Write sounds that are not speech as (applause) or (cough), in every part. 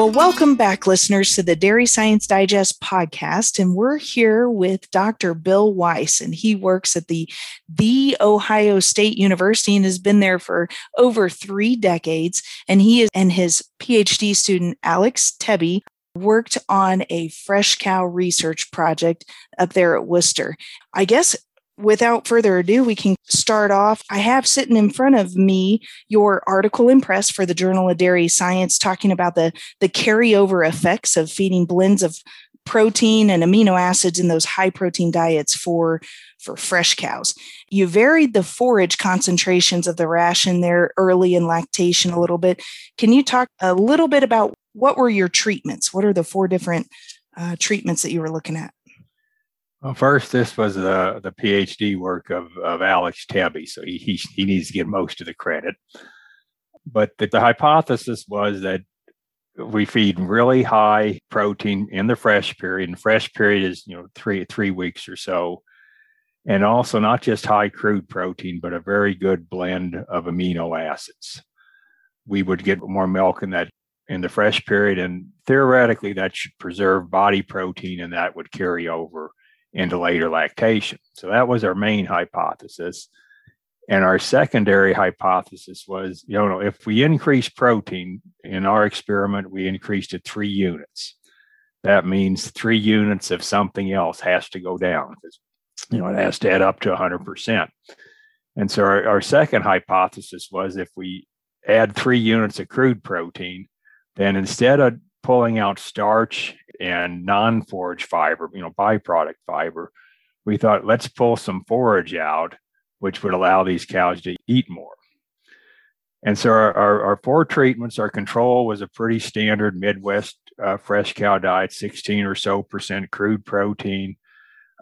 Well, welcome back, listeners, to the Dairy Science Digest podcast. And we're here with Dr. Bill Weiss, and he works at the The Ohio State University and has been there for over three decades. And he is and his PhD student, Alex Tebbe, worked on a fresh cow research project up there at Wooster. I guess without further ado, we can start off. I have sitting in front of me your article in press for the Journal of Dairy Science talking about the, the carryover effects of feeding blends of protein and amino acids in those high protein diets for, for fresh cows. You varied the forage concentrations of the ration there early in lactation a little bit. Can you talk a little bit about what were your treatments? What are the four different uh, treatments that you were looking at? Well, first, this was uh, the the PhD work of of Alex Tebbe, so he, he he needs to get most of the credit. But the, the hypothesis was that we feed really high protein in the fresh period, and fresh period is you know three three weeks or so, and also not just high crude protein, but a very good blend of amino acids. We would get more milk in that in the fresh period, and theoretically that should preserve body protein, and that would carry over into later lactation. So that was our main hypothesis. And our secondary hypothesis was, you know, if we increase protein in our experiment, we increased it three units. That means three units of something else has to go down because, you know, it has to add up to 100%. And so our, our second hypothesis was if we add three units of crude protein, then instead of pulling out starch and non-forage fiber, you know, byproduct fiber, we thought let's pull some forage out, which would allow these cows to eat more. And so our, our, our four treatments, our control was a pretty standard Midwest uh, fresh cow diet, 16 or so percent crude protein,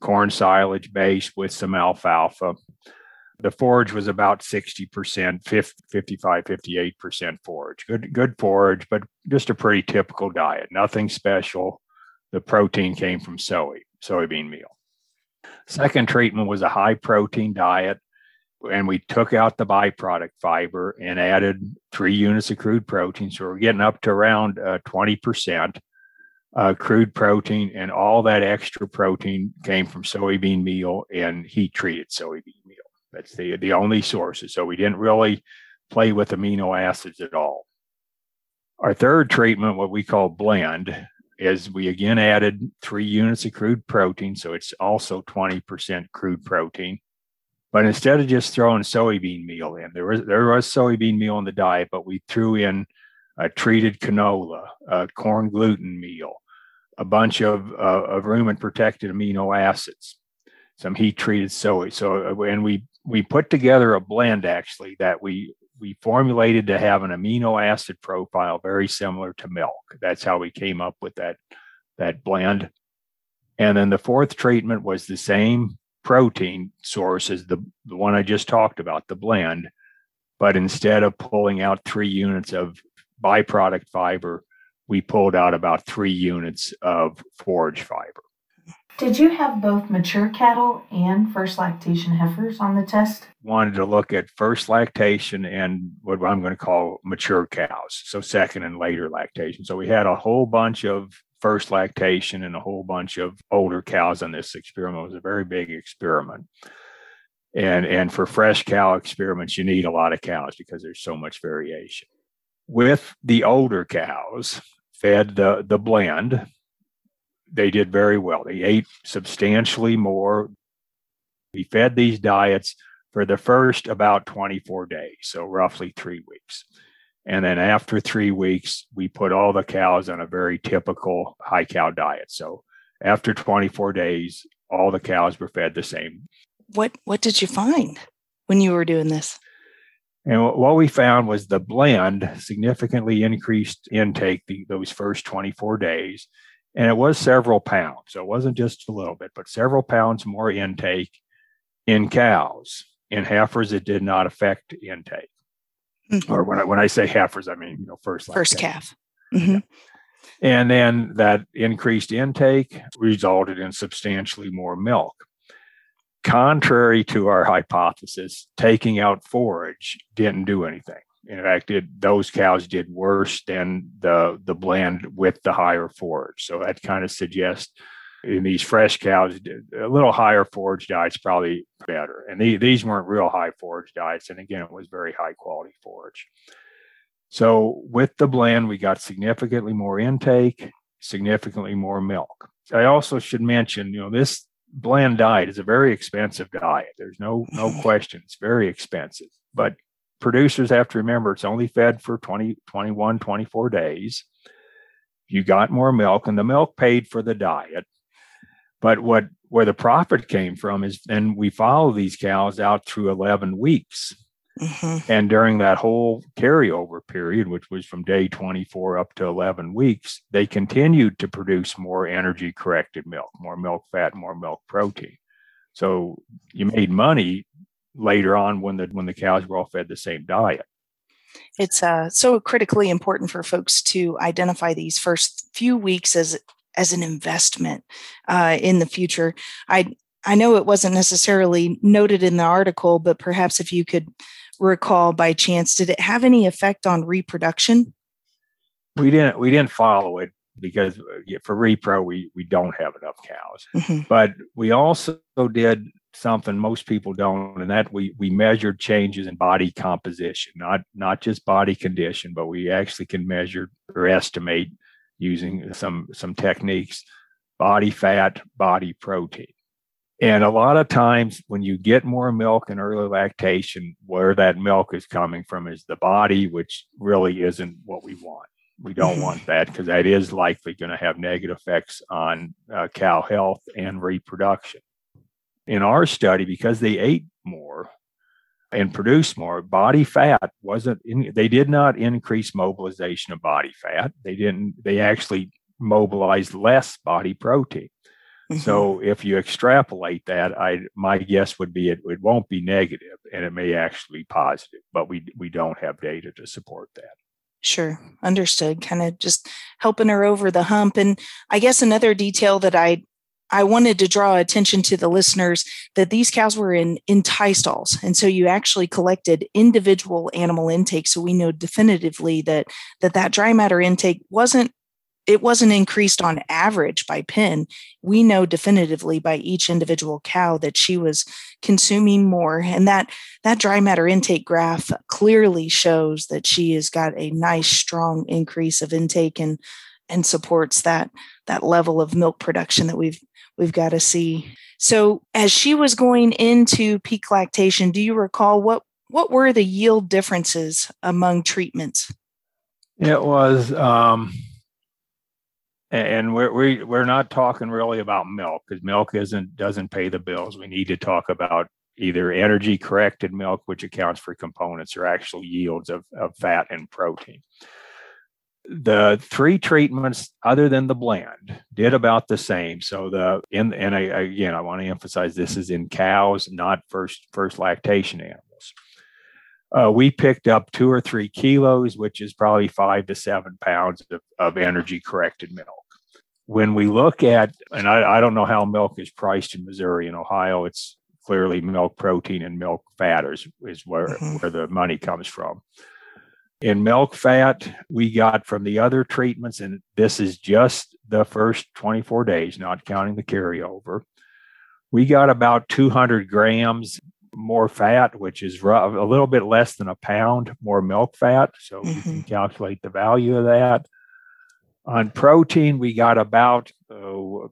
corn silage base with some alfalfa. The forage was about 60%, 55, 58% forage. Good, good forage, but just a pretty typical diet. Nothing special. The protein came from soy, soybean meal. Second treatment was a high protein diet, and we took out the byproduct fiber and added three units of crude protein. So we're getting up to around uh, 20% uh, crude protein, and all that extra protein came from soybean meal and heat treated soybean meal. That's the, the only sources. So we didn't really play with amino acids at all. Our third treatment, what we call blend, is we again added three units of crude protein. So it's also 20% crude protein. But instead of just throwing soybean meal in, there was there was soybean meal in the diet, but we threw in a treated canola, a corn gluten meal, a bunch of, uh, of rumen protected amino acids, some heat treated soy. So, uh, and we we put together a blend actually that we we formulated to have an amino acid profile very similar to milk. That's how we came up with that that blend. And then the fourth treatment was the same protein source as the, the one I just talked about, the blend. But instead of pulling out three units of byproduct fiber, we pulled out about three units of forage fiber. Did you have both mature cattle and first lactation heifers on the test? Wanted to look at first lactation and what I'm going to call mature cows. So, second and later lactation. So, we had a whole bunch of first lactation and a whole bunch of older cows on this experiment. It was a very big experiment. And, and for fresh cow experiments, you need a lot of cows because there's so much variation. With the older cows, fed the, the blend, they did very well. They ate substantially more. We fed these diets for the first about 24 days, so roughly three weeks. And then after three weeks, we put all the cows on a very typical high cow diet. So after 24 days, all the cows were fed the same. What what did you find when you were doing this? And what we found was the blend significantly increased intake the, those first 24 days and it was several pounds. So it wasn't just a little bit, but several pounds more intake in cows. In heifers, it did not affect intake. Mm-hmm. Or when I, when I say heifers, I mean you know first first calf. Mm-hmm. Yeah. And then that increased intake resulted in substantially more milk. Contrary to our hypothesis, taking out forage didn't do anything. In fact, it, those cows did worse than the the blend with the higher forage. So that kind of suggests in these fresh cows, a little higher forage diet's probably better. And the, these weren't real high forage diets. And again, it was very high quality forage. So with the blend, we got significantly more intake, significantly more milk. I also should mention, you know, this blend diet is a very expensive diet. There's no no (laughs) question. It's very expensive. But producers have to remember it's only fed for 20, 21, 24 days. You got more milk, and the milk paid for the diet. But what where the profit came from is then we follow these cows out through 11 weeks. Mm-hmm. And during that whole carryover period, which was from day 24 up to 11 weeks, they continued to produce more energy corrected milk, more milk fat, more milk protein. So you made money later on when the when the cows were all fed the same diet. It's uh, so critically important for folks to identify these first few weeks as as an investment uh, in the future. I I know it wasn't necessarily noted in the article, but perhaps if you could recall by chance, did it have any effect on reproduction? We didn't. We didn't follow it because uh, for repro we we don't have enough cows. Mm-hmm. But we also did something most people don't, and that we we measured changes in body composition, not not just body condition, but we actually can measure or estimate using some some techniques body fat, body protein. And a lot of times when you get more milk in early lactation, where that milk is coming from is the body, which really isn't what we want. We don't mm-hmm. want that because that is likely going to have negative effects on uh, cow health and reproduction. In our study, because they ate more and produced more, body fat wasn't, in, they did not increase mobilization of body fat. They didn't, they actually mobilized less body protein. Mm-hmm. So if you extrapolate that, I my guess would be it, it won't be negative and it may actually be positive, but we we don't have data to support that. Sure, understood. Kind of just helping her over the hump. And I guess another detail that I I wanted to draw attention to the listeners that these cows were in in tie stalls, and so you actually collected individual animal intake. So we know definitively that that that dry matter intake wasn't it wasn't increased on average by pen. We know definitively by each individual cow that she was consuming more. And that, that dry matter intake graph clearly shows that she has got a nice, strong increase of intake and, and supports that, that level of milk production that we've, we've got to see. So as she was going into peak lactation, do you recall what, what were the yield differences among treatments? It was, um, and we're we, we're not talking really about milk because milk isn't doesn't pay the bills. We need to talk about either energy corrected milk, which accounts for components, or actual yields of, of fat and protein. The three treatments, other than the blend, did about the same. So the in and I, again, I want to emphasize this is in cows, not first first lactation animals. Uh, we picked up two or three kilos, which is probably five to seven pounds of, of energy corrected milk when we look at, and I, I, don't know how milk is priced in Missouri and Ohio, it's clearly milk protein and milk fat is, is where, mm-hmm. where the money comes from. In milk fat, we got from the other treatments, and this is just the first 24 days, not counting the carryover. We got about 200 grams more fat, which is rough, a little bit less than a pound more milk fat. So mm-hmm. you can mm-hmm. calculate the value of that. On protein, we got about uh,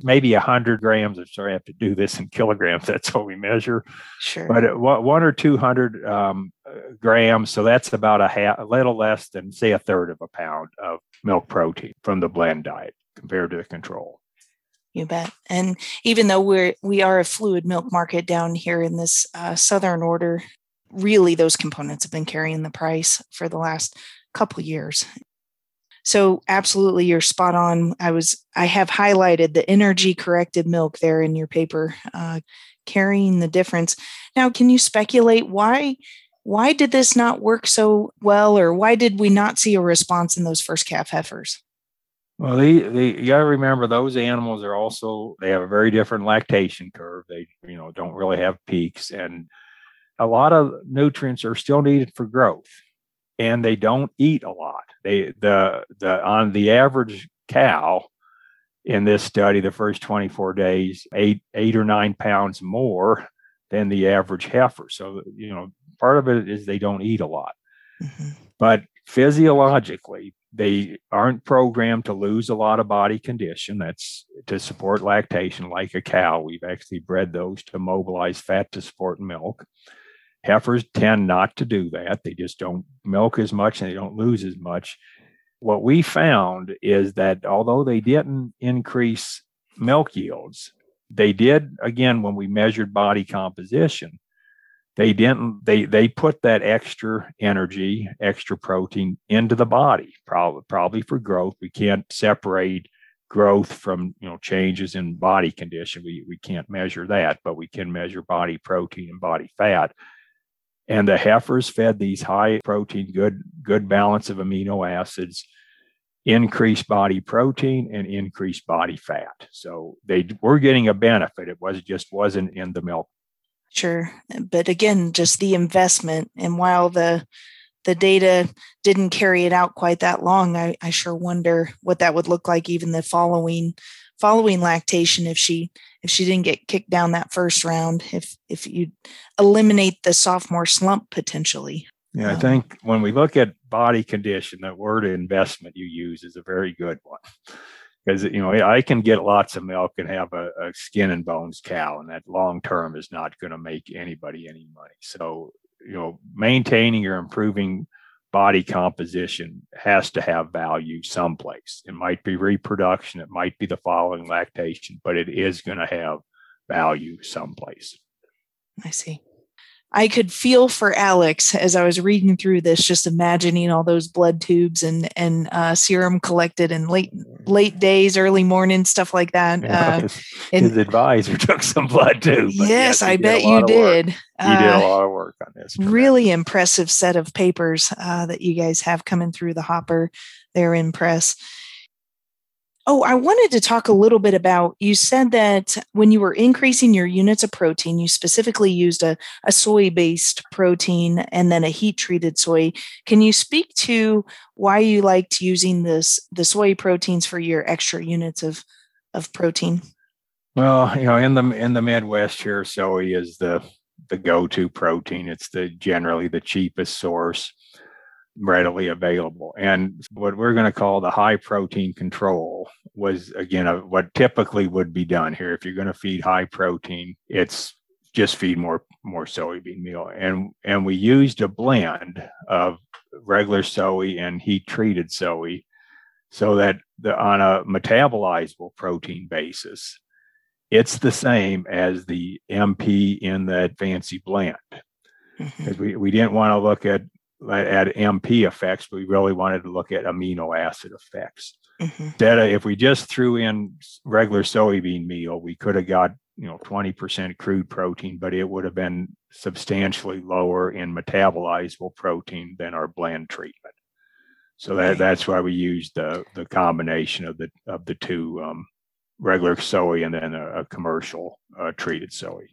maybe 100 grams. I'm sorry, I have to do this in kilograms. (laughs) That's what we measure. Sure. But one or 200 um, grams. So that's about a, half, a little less than, say, a third of a pound of milk protein from the blend diet compared to the control. You bet. And even though we're we are a fluid milk market down here in this uh, southern order, really those components have been carrying the price for the last couple years. So absolutely you're spot on. I was I have highlighted the energy corrected milk there in your paper, uh, carrying the difference. Now, can you speculate why why did this not work so well, or why did we not see a response in those first calf heifers? Well, the, the you got to remember those animals are also they have a very different lactation curve. They you know don't really have peaks, and a lot of nutrients are still needed for growth. And they don't eat a lot. They the the on the average cow in this study, the first 24 days, ate eight or nine pounds more than the average heifer. So you know, part of it is they don't eat a lot. Mm-hmm. But physiologically, they aren't programmed to lose a lot of body condition. That's to support lactation, like a cow. We've actually bred those to mobilize fat to support milk. Heifers tend not to do that. They just don't milk as much and they don't lose as much. What we found is that although they didn't increase milk yields, they did, again, when we measured body composition, they didn't they they put that extra energy extra protein into the body probably probably for growth we can't separate growth from you know changes in body condition we, we can't measure that but we can measure body protein and body fat and the heifers fed these high protein good good balance of amino acids increased body protein and increased body fat so they were getting a benefit it was just wasn't in the milk Sure. But again, just the investment. And while the the data didn't carry it out quite that long, I, I sure wonder what that would look like even the following following lactation if she if she didn't get kicked down that first round, if if you eliminate the sophomore slump potentially. Yeah, I um, think when we look at body condition, that word investment you use is a very good one because you know I can get lots of milk and have a, a skin and bones cow, and that long term is not going to make anybody any money. So you know, maintaining or improving body composition has to have value someplace. It might be reproduction, it might be the following lactation, but it is going to have value someplace. I see. I could feel for Alex as I was reading through this, just imagining all those blood tubes and and uh, serum collected in late late days, early morning, stuff like that. Uh, his, (laughs) and, his advisor (laughs) took some blood too. Yes, yes I bet you did. He uh, did a lot of work on this. Really that. impressive set of papers uh, that you guys have coming through the hopper there in press. Oh, I wanted to talk a little bit about you said that when you were increasing your units of protein, you specifically used a, a soy based protein and then a heat treated soy. Can you speak to why you liked using this the soy proteins for your extra units of, of protein? Well, you know, in the in the Midwest here, soy is the the go-to protein. It's the generally the cheapest source readily available. And what we're going to call the high protein control was, again, a, what typically would be done here. If you're going to feed high protein, it's just feed more more soybean meal. And and we used a blend of regular soy and heat treated soy so that the, on a metabolizable protein basis, it's the same as the MP in that fancy blend. Because mm-hmm. we, we didn't want to look at at MP effects, we really wanted to look at amino acid effects. Mm-hmm. That if we just threw in regular soybean meal, we could have got you know 20% crude protein, but it would have been substantially lower in metabolizable protein than our blend treatment. So that, that's why we used the the combination of the of the two um, regular soy and then a, a commercial uh, treated soy.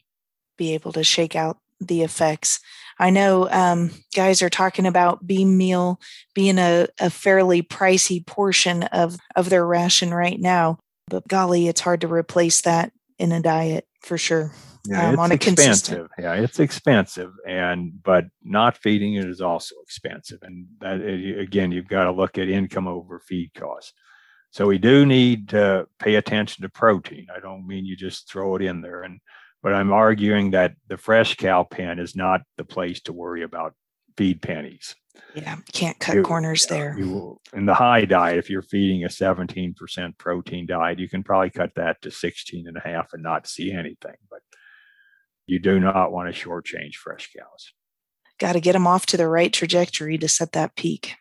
Be able to shake out the effects. I know um, guys are talking about bean meal being a, a fairly pricey portion of, of their ration right now, but golly, it's hard to replace that in a diet for sure. Yeah, um, it's expensive. Yeah, it's expensive, and but not feeding it is also expensive, and that again, you've got to look at income over feed costs. So we do need to pay attention to protein. I don't mean you just throw it in there, and but I'm arguing that the fresh cow pen is not the place to worry about feed pennies. Yeah, can't cut you, corners there. You, in the high diet, if you're feeding a 17% protein diet, you can probably cut that to 16 and a half and not see anything. But you do not want to shortchange fresh cows. Got to get them off to the right trajectory to set that peak.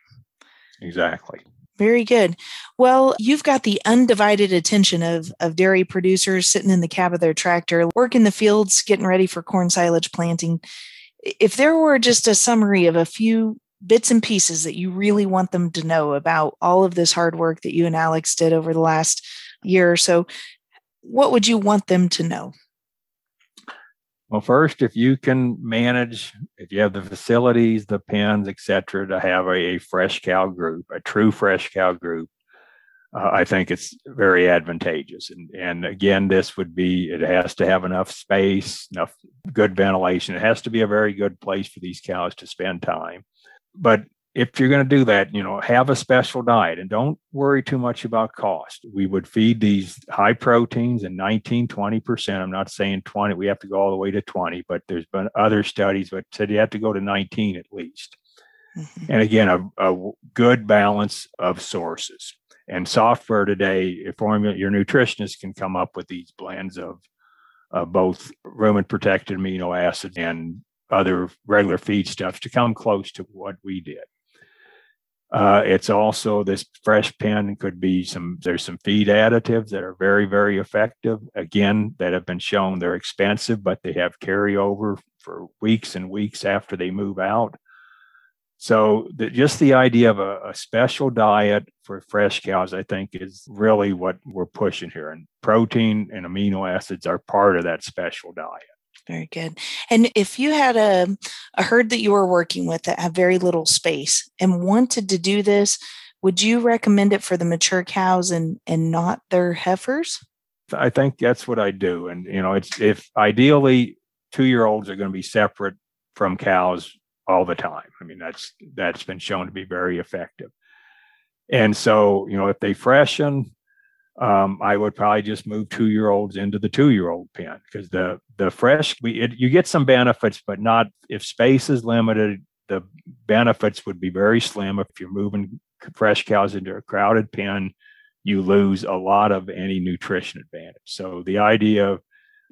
Exactly. Very good. Well, you've got the undivided attention of, of dairy producers sitting in the cab of their tractor, working the fields, getting ready for corn silage planting. If there were just a summary of a few bits and pieces that you really want them to know about all of this hard work that you and Alex did over the last year or so, what would you want them to know? Well, first, if you can manage, if you have the facilities, the pens, et cetera, to have a, a fresh cow group, a true fresh cow group, uh, I think it's very advantageous. And, and again, this would be, it has to have enough space, enough good ventilation. It has to be a very good place for these cows to spend time. But if you're going to do that, you know, have a special diet and don't worry too much about cost. We would feed these high proteins and 19, 20%. I'm not saying 20, we have to go all the way to 20, but there's been other studies that said you have to go to 19 at least. Mm-hmm. And again, a, a, good balance of sources and software today. Formula, your nutritionist can come up with these blends of uh, both rumen protected amino acids and other regular feedstuffs to come close to what we did. Uh, it's also this fresh pen could be some, there's some feed additives that are very, very effective. Again, that have been shown they're expensive, but they have carryover for weeks and weeks after they move out. So the, just the idea of a, a, special diet for fresh cows, I think, is really what we're pushing here. And protein and amino acids are part of that special diet. Very good. And if you had a, a herd that you were working with that had very little space and wanted to do this, would you recommend it for the mature cows and and not their heifers? I think that's what I do. And you know, it's if ideally two year olds are going to be separate from cows all the time. I mean, that's that's been shown to be very effective. And so, you know, if they freshen, um, I would probably just move two year olds into the two year old pen because the the fresh we it, you get some benefits, but not if space is limited. The benefits would be very slim if you're moving fresh cows into a crowded pen. You lose a lot of any nutrition advantage. So the idea of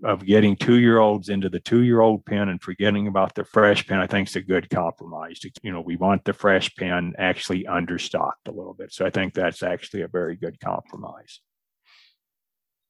of getting two year olds into the two year old pen and forgetting about the fresh pen, I think is a good compromise. You know, we want the fresh pen actually understocked a little bit. So I think that's actually a very good compromise.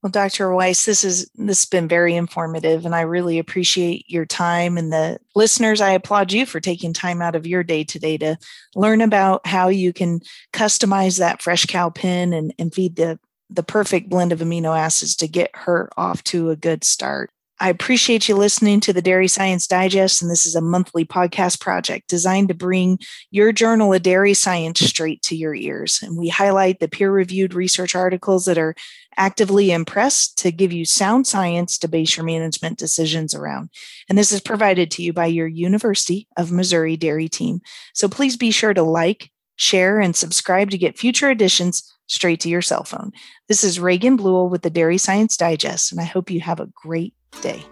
Well, Dr. Weiss, this is this has been very informative, and I really appreciate your time. And the listeners, I applaud you for taking time out of your day today to learn about how you can customize that fresh cow pen and, and feed the the perfect blend of amino acids to get her off to a good start. I appreciate you listening to the Dairy Science Digest, and this is a monthly podcast project designed to bring your journal of dairy science straight to your ears. And we highlight the peer reviewed research articles that are actively in press to give you sound science to base your management decisions around. And this is provided to you by your University of Missouri Dairy team. So please be sure to like, share, and subscribe to get future editions straight to your cell phone. This is Reagan Bluel with the Dairy Science Digest, and I hope you have a great day.